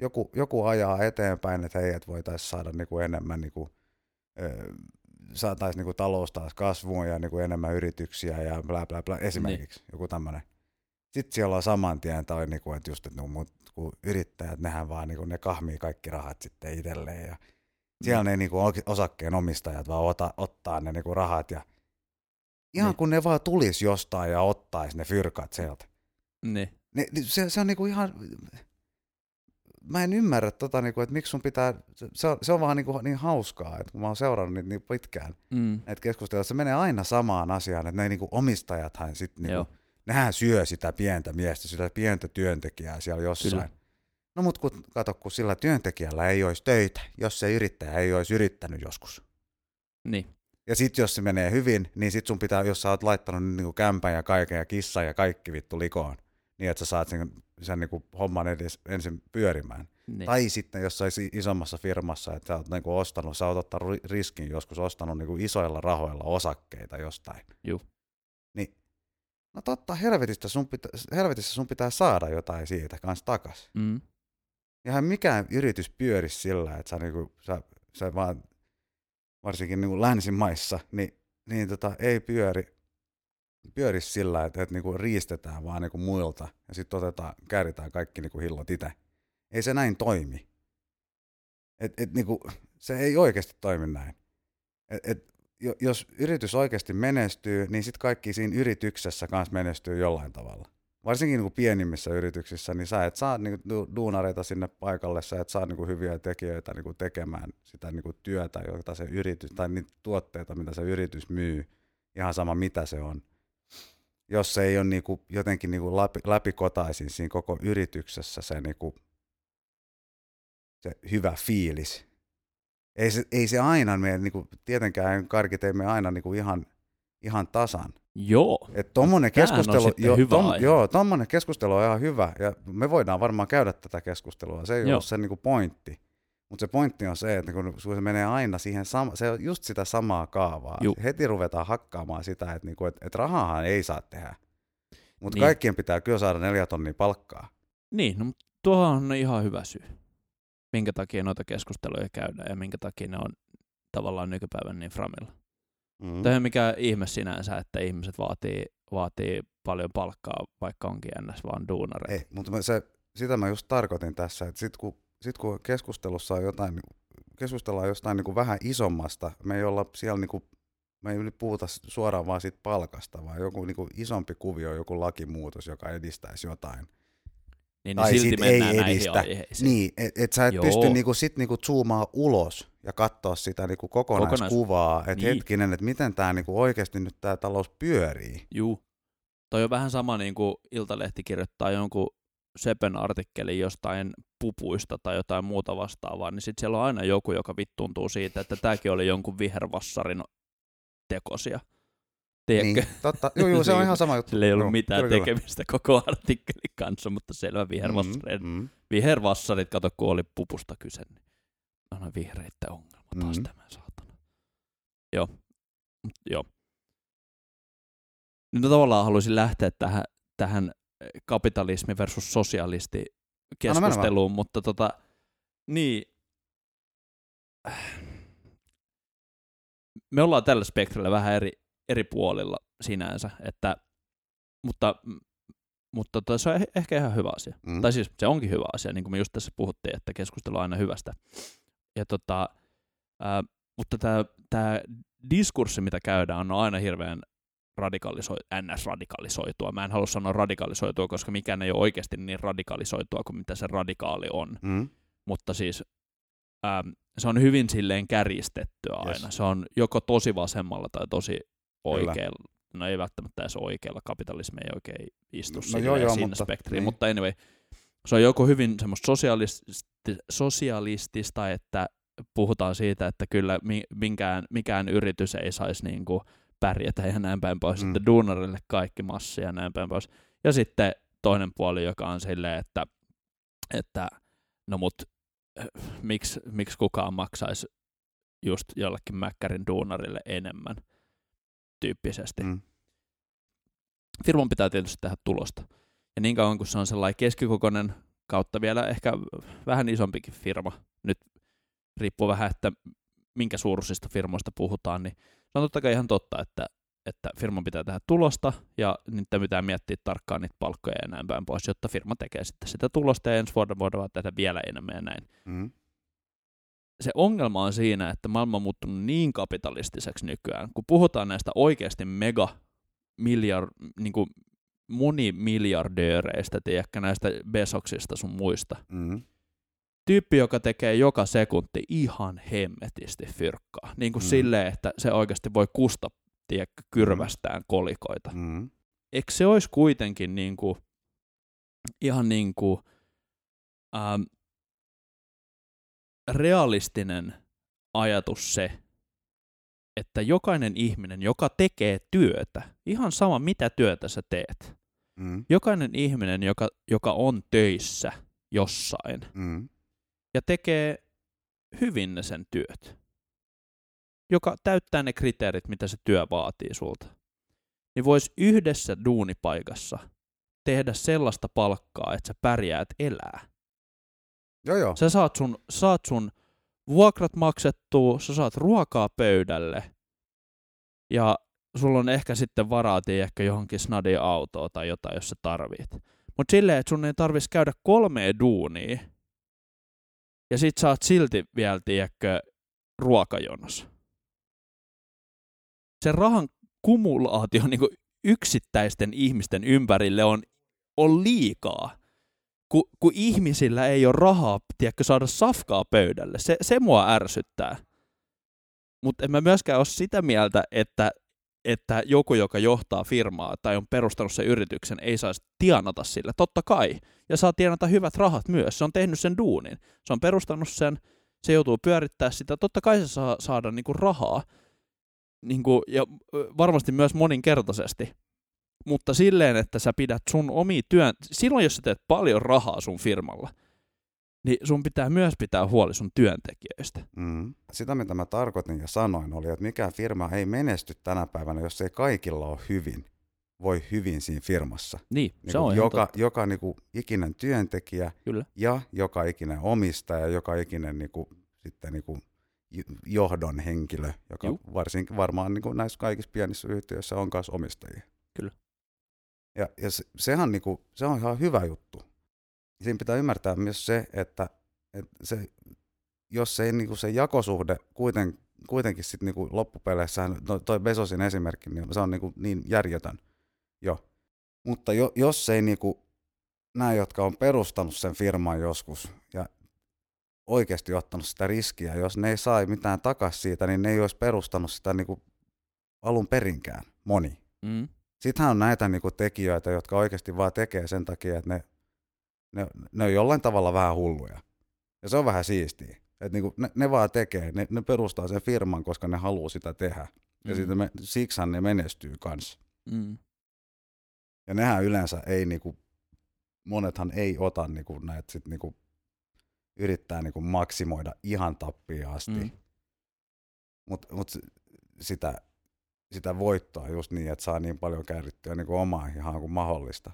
joku, joku ajaa eteenpäin, että hei, että voitaisiin saada niin kuin enemmän niin kuin, saataisiin niin kuin talous taas kasvuun ja niin kuin enemmän yrityksiä ja bla bla bla, esimerkiksi niin. joku tämmöinen. Sitten siellä on saman tien toi, niin kuin, että just, että no, kun yrittäjät, nehän vaan niin kuin, ne kahmii kaikki rahat sitten itselleen ja siellä ne niin kuin, osakkeen omistajat vaan ota, ottaa ne niin kuin, rahat ja ihan Niin. kun ne vaan tulisi jostain ja ottaisi ne fyrkat sieltä. Niin. Ne, ni- se, se on niinku ihan, mä en ymmärrä tota, niinku, että miksi sun pitää, se- se on, se on vaan niinku niin hauskaa, että kun mä oon seurannut niitä niin pitkään, Mm. näitä keskusteluja, se menee aina samaan asiaan, että ne niinku omistajathan sit Joo. niinku, nehän syö sitä pientä miestä, sitä pientä työntekijää siellä jossain. Kyllä. No mut kun, kato, kun sillä työntekijällä ei olisi töitä, jos se yrittäjä ei olisi yrittänyt joskus. Niin. Ja sit jos se menee hyvin, niin sit sun pitää, jos sä oot laittanut niinku kämpän ja kaiken ja kissan ja kaikki vittu likoon, niin että sä saat sen, sen niinku homman edes ensin pyörimään. niin. Tai sitten jossain isommassa firmassa, että sä oot niinku ostanut, sä oot ottanut ri- riskin joskus ostanut niinku isoilla rahoilla osakkeita jostain. Juu. Niin, no totta, helvetistä sun, pitä, helvetissä sun pitää saada jotain siitä kanssa takas. Mm. Eihän mikään yritys pyörisi sillä, että sä, niinku, sä, sä vaan, varsinkin niinku länsimaissa, niin, niin tota, ei pyöri, pyöri sillä, että, että niinku riistetään vaan niinku muilta ja sitten otetaan, kääritään kaikki niinku hillot itse. Ei se näin toimi. Et, et niinku, se ei oikeasti toimi näin. Et, et, jo- jos yritys oikeasti menestyy, niin sitten kaikki siinä yrityksessä kanssa menestyy jollain tavalla. Varsinkin niin kuin pienimmissä yrityksissä, niin sä et saa niin kuin duunareita sinne paikalle, sä et saa niin kuin hyviä tekijöitä niin kuin tekemään sitä niin kuin työtä, jota se yritys, tai niitä tuotteita, mitä se yritys myy, ihan sama mitä se on. Jos se ei ole niin kuin jotenkin niin kuin läpi, läpikotaisin siinä koko yrityksessä se, niin kuin, se hyvä fiilis. Ei se, ei se aina mene, niin kuin, tietenkään karkit ei mene aina niin kuin ihan, ihan tasan. Joo. Et tommonen keskustelu, sitten hyvä aihe. joo, tommonen keskustelu on ihan hyvä, ja me voidaan varmaan käydä tätä keskustelua, se ei Joo. ole se niinku pointti. Mutta se pointti on se, että kun se menee aina siihen, sama, se on just sitä samaa kaavaa. Juu. Heti ruvetaan hakkaamaan sitä, että, niinku, et, et rahahan ei saa tehdä. Mutta Niin. kaikkien pitää kyllä saada neljä tonnia palkkaa. Niin, no, mutta tuohon on ihan hyvä syy. Minkä takia noita keskusteluja käydään ja minkä takia ne on tavallaan nykypäivän niin framilla. Mm. Tämä ei ole mikään ihme sinänsä, että ihmiset vaatii, vaatii paljon palkkaa, vaikka onkin ns. vaan duunareita. Ei, mutta se, sitä mä just tarkoitin tässä, että sit kun, sit kun keskustelussa on jotain, keskustellaan jostain niin kuin vähän isommasta, me ei olla siellä niin kuin, me ei yli puhuta suoraan vaan siitä palkasta, vaan joku niin kuin isompi kuvio, joku lakimuutos, joka edistäisi jotain. Niin, tai niin silti ei edistä. Niin, että et sä et Joo. pysty niinku sit niinku zoomaa ulos ja katsoa sitä niinku kokonaiskuvaa, että Niin. hetkinen, että miten tämä niinku oikeasti nyt tämä talous pyörii. Juu. Toi on vähän sama niin kuin Iltalehti kirjoittaa jonkun Sepen artikkelin jostain pupuista tai jotain muuta vastaavaa, niin sitten siellä on aina joku, joka vittuuntuu siitä, että tämäkin oli jonkun vihervassarin tekosia. Tiedätkö? Niin, totta. Joo, joo, se on ihan sama juttu. Sillä ei ollut Joo, mitään kyllä, kyllä. tekemistä koko artikkelin kanssa, mutta selvä vihervassareiden. Mm, mm. Vihervassarit, kato kun oli pupusta kyse, niin aina vihreitten ongelma taas Mhm. tämä saatana. Joo, joo. Nyt tavallaan haluaisin lähteä tähän, tähän kapitalismi versus sosialisti keskusteluun, mutta tota, niin, me ollaan tällä spektrillä vähän eri, eri puolilla sinänsä, että, mutta, mutta tota, se on eh- ehkä ihan hyvä asia. Mm. Tai siis se onkin hyvä asia, niin kuin me just tässä puhuttiin, että keskustelu on aina hyvästä. Ja tota, ää, mutta tämä tää diskurssi, mitä käydään, on aina hirveän radikaliso, NS-radikalisoitua. Mä en halua sanoa radikalisoitua, koska mikään ei ole oikeasti niin radikalisoitua kuin mitä se radikaali on. Mm. Mutta siis ähm, se on hyvin silleen kärjistettyä aina. Yes. Se on joko tosi vasemmalla tai tosi Kyllä. oikealla. No ei välttämättä edes oikealla, kapitalismi ei oikein istu No joo, joo, siinä mutta- spektriin, niin. mutta anyway, se on joko hyvin semmoista sosialisti, sosialistista, että puhutaan siitä, että kyllä mi- minkään, mikään yritys ei saisi niinku pärjätä ja näin päin pois, Mm. että duunarille kaikki massia ja näin päin pois. Ja sitten toinen puoli, joka on silleen, että, että no mut äh, miksi, miksi kukaan maksaisi just jollekin Mäkkärin duunarille enemmän tyyppisesti. Mm. Firman pitää tietysti tehdä tulosta. Ja niin kauan kuin se on sellainen keskikokoinen kautta vielä ehkä vähän isompikin firma, nyt riippuu vähän, että minkä suuruisista firmoista puhutaan, niin se on totta kai ihan totta, että, että firman pitää tehdä tulosta ja niitä pitää miettiä tarkkaan niitä palkkoja ja näin päin pois, jotta firma tekee sitten sitä tulosta ja ensi vuonna voidaan tehdä vielä enemmän ja näin. Mm. Se ongelma on siinä, että maailma on muuttunut niin kapitalistiseksi nykyään, kun puhutaan näistä oikeasti mega miljard, niin kuin monimiljardööreistä, tiedätkö, näistä Besoksista sun muista. Mm. Tyyppi, joka tekee joka sekunti ihan hemmetisti fyrkkaa. Niin kuin Mm. mm. silleen, että se oikeasti voi kusta, tiedätkö, kyrvästään kolikoita. Mm. Eikö se olisi kuitenkin niin kuin, ihan niin kuin, ähm, realistinen ajatus se, että jokainen ihminen, joka tekee työtä, ihan sama mitä työtä sä teet, Mm. jokainen ihminen, joka, joka on töissä jossain Mm. Ja tekee hyvin ne sen työt, joka täyttää ne kriteerit, mitä se työ vaatii sulta, niin voisi yhdessä duunipaikassa tehdä sellaista palkkaa, että sä pärjäät elää. Joo, joo. Sä saat sun, saat sun vuokrat maksettua, sä saat ruokaa pöydälle ja sulla on ehkä sitten varaa ehkä johonkin snadiin autoa tai jotain, jos sä tarvit. Mutta silleen, että sun ei tarvis käydä kolmea duunia ja sit sä oot silti vielä, tiedätkö, ruokajonossa. Se rahan kumulaatio niin yksittäisten ihmisten ympärille on, on liikaa kun, kun ihmisillä ei ole rahaa, tiedätkö, saada safkaa pöydälle. Se, se mua ärsyttää. Mutta en mä myöskään ole sitä mieltä, että, että joku, joka johtaa firmaa tai on perustanut sen yrityksen, ei saisi tienata sillä. Totta kai. Ja saa tienata hyvät rahat myös. Se on tehnyt sen duunin. Se on perustanut sen, se joutuu pyörittää sitä. Totta kai se saa saada niinku rahaa. Niinku, ja varmasti myös moninkertaisesti mutta silleen, että sä pidät sun omi työn, silloin jos sä teet paljon rahaa sun firmalla, niin sun pitää myös pitää huoli sun työntekijöistä. Mm. Sitä, mitä mä tarkoitin ja sanoin, oli, että mikään firma ei menesty tänä päivänä, jos ei kaikilla ole hyvin, voi hyvin siinä firmassa. Niin, Niin se on ihan joka, totta. joka niin kuin ikinen työntekijä Kyllä. ja joka ikinen omistaja, joka ikinen niin kuin, sitten niin kuin johdon henkilö, joka Juu. varsinkin varmaan niin kuin näissä kaikissa pienissä yhtiöissä on myös omistajia. Kyllä. Ja, ja se, sehän niin kuin, se on ihan hyvä juttu. Siinä pitää ymmärtää myös se, että, että se, jos ei niin kuin se jakosuhde kuiten, kuitenkin sit niin loppupeleissä, no toi Besosin esimerkki, niin se on niin, kuin niin järjetön jo. Mutta jo, jos ei niin kuin nämä, jotka on perustanut sen firman joskus ja oikeasti ottanut sitä riskiä, jos ne ei saa mitään takaisin siitä, niin ne ei olisi perustanut sitä niin kuin alun perinkään, moni. Mm. Sittenhän on näitä niin kuin tekijöitä, jotka oikeasti vaan tekee sen takia, että ne, ne, ne on jollain tavalla vähän hulluja. Ja se on vähän siistiä. Että niin kuin ne, ne vaan tekee, ne, ne perustaa sen firman, koska ne haluaa sitä tehdä. Ja Mm. siitä me, siksihän ne menestyy kanssa. Mm. Ja nehän yleensä ei, niinku, monethan ei ota niinku, näitä sit, niinku, yrittää niinku, maksimoida ihan tappiin asti. Mm. Mutta mut sitä, sitä voittoa just niin, että saa niin paljon käytettyä niinku, omaa ihan kuin mahdollista.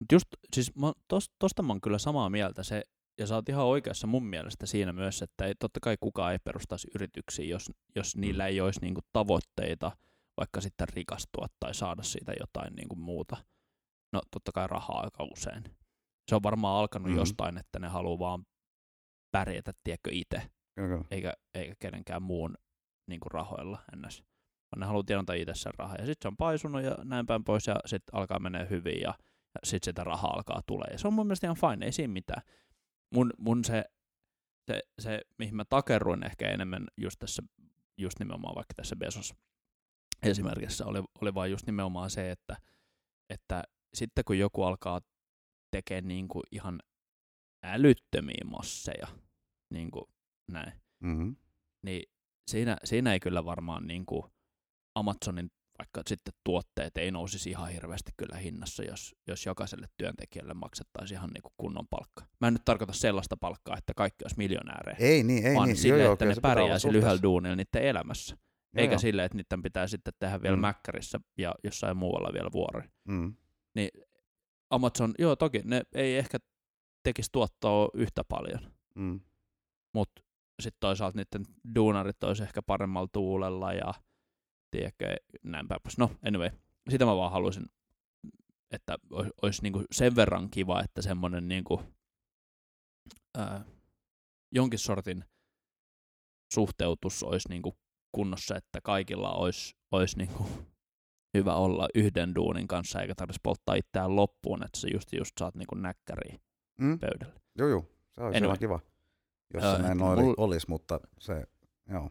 Mut just, siis mä, tos, tosta mä oon kyllä samaa mieltä se, ja sä oot ihan oikeassa mun mielestä siinä myös, että ei, totta kai kukaan ei perustaisi yrityksiä, jos, jos niillä ei olisi niinku tavoitteita vaikka sitten rikastua tai saada siitä jotain niinku muuta. No totta kai rahaa aika usein. Se on varmaan alkanut Mhm. mm. jostain, että ne haluaa vaan pärjätä, tiedätkö, itse, eikä, eikä kenenkään muun niinku rahoilla ennäs. Vaan ne haluaa tienata itse sen rahaa. Ja sitten se on paisunut ja näin päin pois ja sitten alkaa menee hyvin ja, sitten sitä rahaa alkaa tulee. Ja se on mun mielestä ihan fine, ei siinä mitään. Mun, mun se se, se, mihin mä takerruin ehkä enemmän just tässä, just nimenomaan vaikka tässä Bezos esimerkissä, oli, oli vaan just nimenomaan se, että, että sitten kun joku alkaa tekemään niin kuin ihan älyttömiä masseja, niin kuin näin, Mm-hmm. niin siinä, siinä ei kyllä varmaan niin kuin Amazonin vaikka sitten tuotteet ei nousisi ihan hirveästi kyllä hinnassa, jos, jos jokaiselle työntekijälle maksettaisiin ihan niin kuin kunnon palkka. Mä en nyt tarkoita sellaista palkkaa, että kaikki olisi miljonäärejä, Ei niin, ei vaan niin. sille, joo, joo, että ne pärjäisi lyhyellä duunilla niiden elämässä. Joo, Eikä joo. sille, että niiden pitää sitten tehdä vielä Mm. mäkkärissä ja jossain muualla vielä vuori. Mm. Amazon, joo toki, ne ei ehkä tekisi tuottoa yhtä paljon, Mm. mutta sitten toisaalta niiden duunarit olisi ehkä paremmalla tuulella ja tiedätkö, näin päin pois. No, anyway, sitä mä vaan haluaisin, että olisi, olisi niinku sen verran kiva, että semmoinen niinku, ää, jonkin sortin suhteutus olisi niinku kunnossa, että kaikilla olisi, olisi niinku hyvä olla yhden duunin kanssa, eikä tarvitsisi polttaa itseään loppuun, että sä just, just saat niinku näkkäriä Mm. pöydälle. Joo, joo. Se olisi Anyway. ihan kiva, jos se näin oli, olisi, mutta se, joo.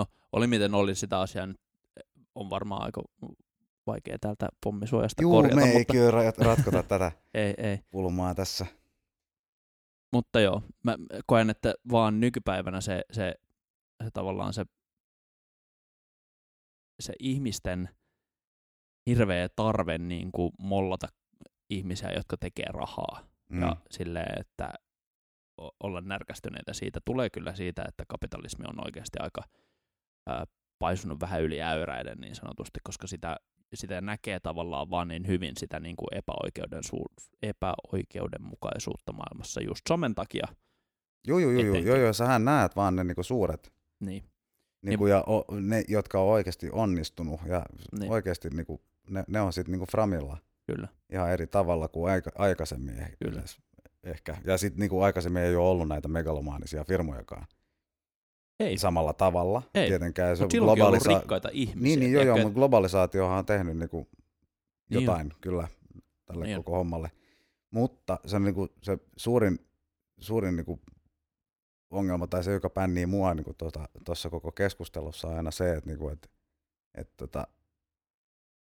No, oli miten oli sitä asiaa nyt on varmaan aika vaikea täältä pommisuojasta Juu, korjata, me ei mutta kyllä rat- ratkota tätä ei, ei. pulmaa tässä. Mutta joo, mä koen, että vaan nykypäivänä se, se, se tavallaan se, se ihmisten hirveä tarve niin kuin mollata ihmisiä, jotka tekee rahaa. Mm. Ja silleen, että olla närkästyneitä siitä tulee kyllä siitä, että kapitalismi on oikeasti aika ää, paisunut vähän yli äyräiden niin sanotusti, koska sitä, sitä näkee tavallaan vaan niin hyvin sitä niin kuin epäoikeudensu- epäoikeudenmukaisuutta maailmassa just somen takia. Joo, joo, joo, joo, joo, sähän näet vaan ne niinku suuret, Niin, niinku, ja o, ne, jotka on oikeasti onnistunut, ja Niin. oikeasti niinku, ne, ne on sitten niinku framilla kyllä. ihan eri tavalla kuin aika, aikaisemmin eh- Kyllä. yleensä, ehkä. Ja sitten niinku aikaisemmin ei ole ollut näitä megalomaanisia firmojakaan Ei, samalla tavalla. Ei. Tietenkään se on globalisa- rikkaita ihmisiä. Niin, niin joo, joo, mutta globalisaatiohan on tehnyt niinku Niin jotain kyllä tälle Niin koko hommalle. Mutta se, on niinku, se suurin, suurin niinku ongelma tai se, joka pännii mua niinku tuossa tota, koko keskustelussa on aina se, että niinku, et, et, tota,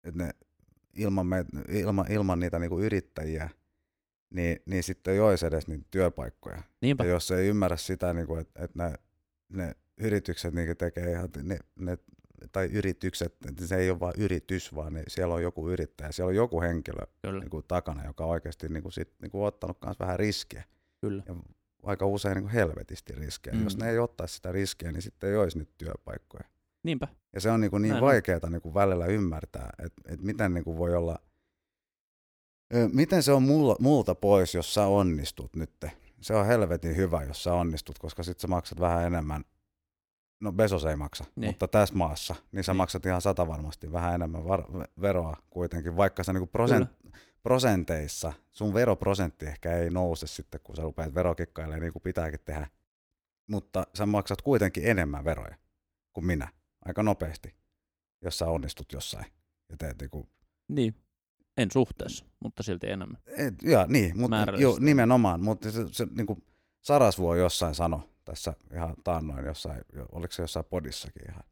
et ne, ilman, me, ilman, ilman niitä niinku yrittäjiä, niin, niin sitten ei olisi edes niitä työpaikkoja. Niinpä, Ja jos ei ymmärrä sitä, niin kuin, että, että ne, ne yritykset niin tekee ihan, ne, ne, tai yritykset, se ei ole vain yritys, vaan ne, siellä on joku yrittäjä, siellä on joku henkilö kyllä, niin kuin, takana, joka on oikeasti niin kuin, sit, niin kuin, ottanut myös vähän riskiä. kyllä. Ja aika usein niin kuin helvetisti riskejä. Mm. Jos ne ei ottaisi sitä riskiä, niin sitten ei olisi niitä työpaikkoja. Niinpä, Ja se on niin, kuin niin vaikeaa niin kuin välillä ymmärtää, että, että miten niin kuin voi olla, miten se on mulla, multa pois, jos sä onnistut nyt. Se on helvetin hyvä, jos sä onnistut, koska sit sä maksat vähän enemmän. No Bezos ei maksa, Niin. mutta tässä maassa, niin sä niin. maksat ihan sata varmasti vähän enemmän var- veroa kuitenkin, vaikka sä niinku prosent, prosenteissa, sun veroprosentti ehkä ei nouse sitten, kun sä rupeat verokikkailemaan niin kuin pitääkin tehdä. Mutta sä maksat kuitenkin enemmän veroja kuin minä, aika nopeasti, jos sä onnistut jossain ja teet niinku niin. En suhteessa, mutta silti enemmän. Et, ja, niin, mutta jo, nimenomaan, mutta se, se niin kuin Sarasvuo jossain sano tässä ihan taannoin jossain, jo- oliko se jossain podissakin ihan,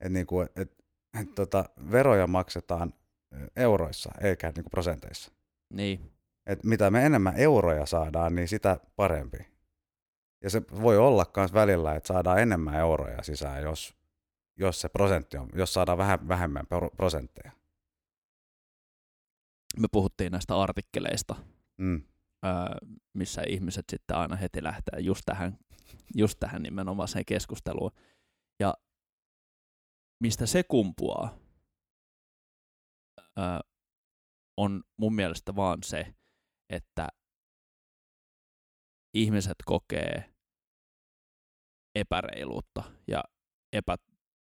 että niin kuin, et, et, tota, veroja maksetaan euroissa eikä niin kuin prosenteissa. Niin, Et mitä me enemmän euroja saadaan, niin sitä parempi. Ja se voi olla myös välillä, että saadaan enemmän euroja sisään, jos, jos se prosentti on, jos saadaan vähän vähemmän pro- prosentteja. Me puhuttiin näistä artikkeleista, Mm. öö, missä ihmiset sitten aina heti lähtee just tähän, just tähän nimenomaiseen keskusteluun. Ja mistä se kumpuaa, öö, on mun mielestä vaan se, että ihmiset kokee epäreiluutta ja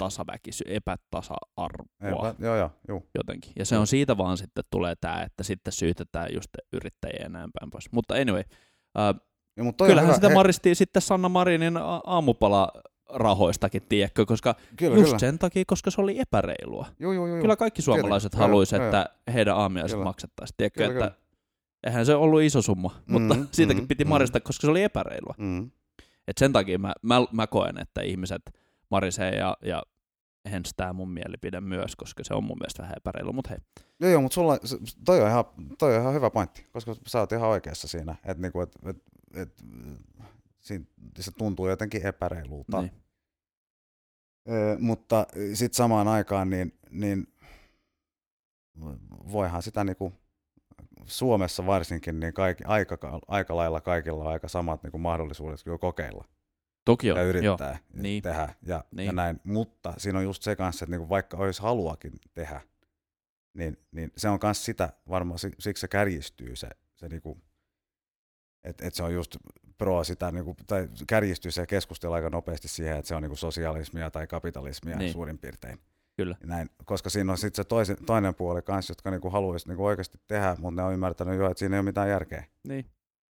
epätasaväkisy, epätasa-arvoa Epä, joo, joo, juu. jotenkin. Ja se on siitä vaan sitten tulee tämä, että sitten syytetään just yrittäjiä ja näin päin pois. Mutta anyway, äh, Ja, mutta kyllähän hyvä- sitä he- sitten Sanna Marinin aamupala rahoistakin, tiedätkö, koska Kyllä, just kyllä. sen takia, koska se oli epäreilua. Joo, joo, joo. Kyllä kaikki suomalaiset Tietenkin. haluaisi, Joo, että heidän aamiaiset Kyllä. maksettaisiin. Tiedätkö, Kyllä, että eihän se ollut iso summa, mutta Mhm, siitäkin mhm, piti mhm. maristaa, koska se oli epäreilua. Mm. Et sen takia mä, mä, mä koen, että ihmiset marisee ja, ja hens tää mun mielipide myös, koska se on mun mielestä vähän epäreilu, mutta hei. Joo, joo, mutta sulla, toi on, ihan, toi on ihan hyvä pointti, koska sä oot ihan oikeassa siinä, että niinku, et, et, et, siinä, se tuntuu jotenkin epäreilulta. Niin. Ö, mutta sitten samaan aikaan niin, niin voihan sitä niinku Suomessa varsinkin niin kaikki, aika, aika lailla kaikilla on aika samat niinku mahdollisuudet kyllä kokeilla Toki on, ja joo. yrittää Niin. tehdä ja, Niin. ja näin. Mutta siinä on just se kanssa, että niinku vaikka olisi haluakin tehdä, niin, niin se on myös sitä, varmaan si- siksi se kärjistyy se, se niinku, että et se on just pro sitä, niinku, tai kärjistyy se keskustelu aika nopeasti siihen, että se on niinku sosialismia tai kapitalismia Niin. suurin piirtein. Kyllä. Näin, koska siinä on sitten se toisen, toinen puoli kanssa, jotka niinku haluaisi niinku oikeasti tehdä, mutta ne on ymmärtänyt jo, että siinä ei ole mitään järkeä. Niin.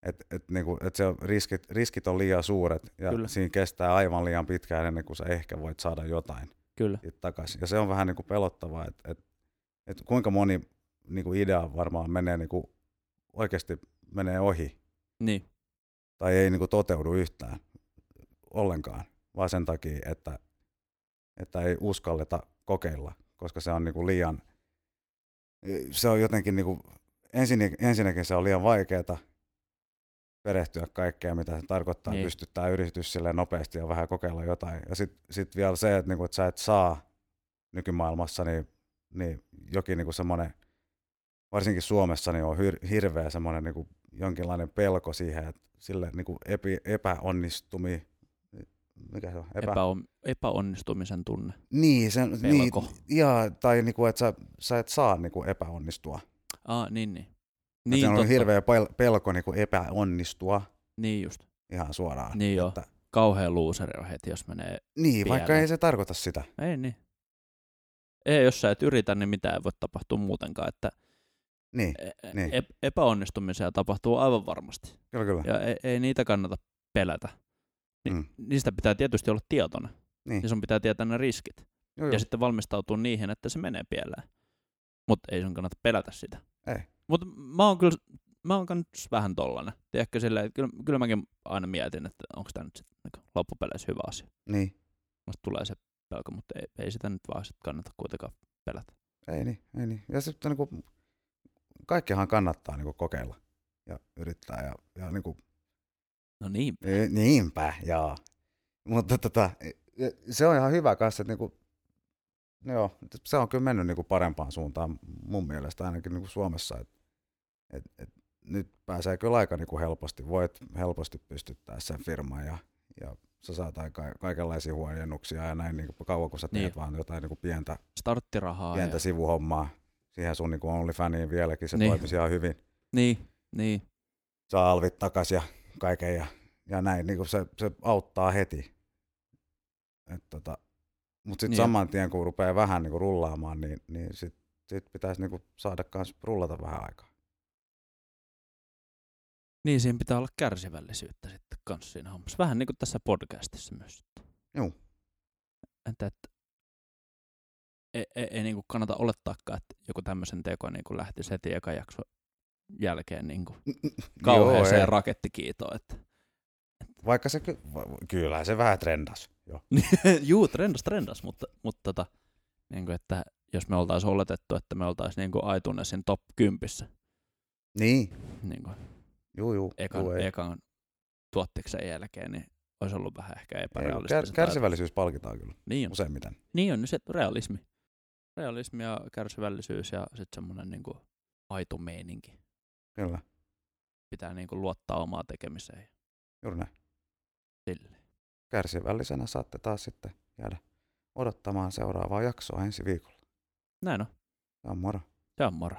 Et, et, niinku, et se riskit, riskit on liian suuret ja Kyllä. siinä kestää aivan liian pitkään ennen kuin sä ehkä voit saada jotain Kyllä. takaisin. Ja se on vähän niinku pelottavaa, että et, et kuinka moni niinku idea varmaan menee niinku, oikeasti menee ohi Niin. tai ei niinku toteudu yhtään ollenkaan, vaan sen takia, että, että ei uskalleta kokeilla, koska se on niinku liian, se on jotenkin niinku, ensin, ensinnäkin se on liian vaikeaa perehtyä kaikkea, mitä se tarkoittaa, Niin. niin. pystyttää yritys silleen nopeasti ja vähän kokeilla jotain. Ja sitten sit vielä se, että, niinku, että sä et saa nykymaailmassa niin, niin jokin niinku semmoinen, varsinkin Suomessa, niin on hir- hirveä semmoinen niinku jonkinlainen pelko siihen, että sille niinku epi, epäonnistumi, mikä se on? Epä, Epäon, epäonnistumisen tunne. niin, sen, niin, pelko. ja, tai niinku, että sä, sä et saa niinku epäonnistua. Ah, niin, niin. Niin, Niin, on totta. hirveä pel- pelko niinku epäonnistua Niin just. ihan suoraan. Niin joo. Että, Kauhean looseri on heti, jos menee... niin, vaikka Pieleen. ei se tarkoita sitä. Ei niin. Ei, jos sä et yritä, niin mitään ei voi tapahtua muutenkaan. Että Niin, e- Niin. ep- epäonnistumisia tapahtuu aivan varmasti. kyllä kyllä. Ja ei, ei niitä kannata pelätä. Ni- Mm. Niistä pitää tietysti olla tietoinen. Niin. Ja sun pitää tietää ne riskit. Joo, joo. Ja sitten valmistautua niihin, että se menee pieleen. Mutta ei sun kannata pelätä sitä. Ei. Mutta mä oon kyllä mä oon kans vähän tollanen. Tiedätkö silleen, että kyllä, kyllä mäkin aina mietin, että onko tämä nyt sitten niin loppupeleissä hyvä asia. Niin, Musta tulee se pelko, mutta ei, ei sitä nyt vaan sit kannata kuitenkaan pelätä. ei niin, ei niin. Ja sitten niinku, kaikkihan kannattaa niinku kokeilla ja yrittää. Ja, ja niinku, No niin, e, niinpä, joo. Mutta tota, e, se on ihan hyvä kanssa, että niinku, no joo, se on kyllä mennyt niinku parempaan suuntaan mun mielestä ainakin niinku Suomessa. Et, et, et, nyt pääsee kyllä aika niinku helposti, voit helposti pystyttää sen firman ja, ja sä saat aika, kaikenlaisia huojennuksia ja näin niinku kauan kun sä teet Niin. vaan jotain niinku pientä, starttirahaa. pientä Ja... sivuhommaa. Siihen sun niinku OnlyFaniin vieläkin se Niin. niin. toimisi ihan hyvin. Niin, niin. Saa alvit takas ja kaiken ja, ja näin. Niinku se, se auttaa heti. Et tota, Mutta sitten Niin. saman tien, kun rupeaa vähän niinku rullaamaan, niin, niin sitten sit pitäisi niinku saada kans rullata vähän aikaa. Niin, siinä pitää olla kärsivällisyyttä sitten kanssa siinä hommassa. Vähän niin kuin tässä podcastissa myös. sitten. Juu. Että, että ei, ei, ei niin kuin kannata olettaakaan, että joku tämmöisen teko niin kuin lähtisi heti eka jakso jälkeen niin kuin kauheeseen ei. rakettikiitoon. Että. Vaikka se, ky- kyllä se vähän trendas. Joo. Juu, trendas, trendas, mutta, mutta tota, niin kuin, että jos me oltaisiin oletettu, että me oltaisiin niin kuin iTunesin top 10, Niin, niin kuin juu, juu. ekan, juu ekan tuottiksen jälkeen, niin olisi ollut vähän ehkä epärealistista. kär, kärsivällisyys palkitaan kyllä Niin on. useimmiten. Niin on, niin se realismi. Realismi ja kärsivällisyys ja sitten semmoinen niin kuin aito meininki. Kyllä, Pitää niin kuin luottaa omaa tekemiseen. juuri näin. Silleen. Kärsivällisenä saatte taas sitten jäädä odottamaan seuraavaa jaksoa ensi viikolla. Näin on. Se on moro. Se on moro.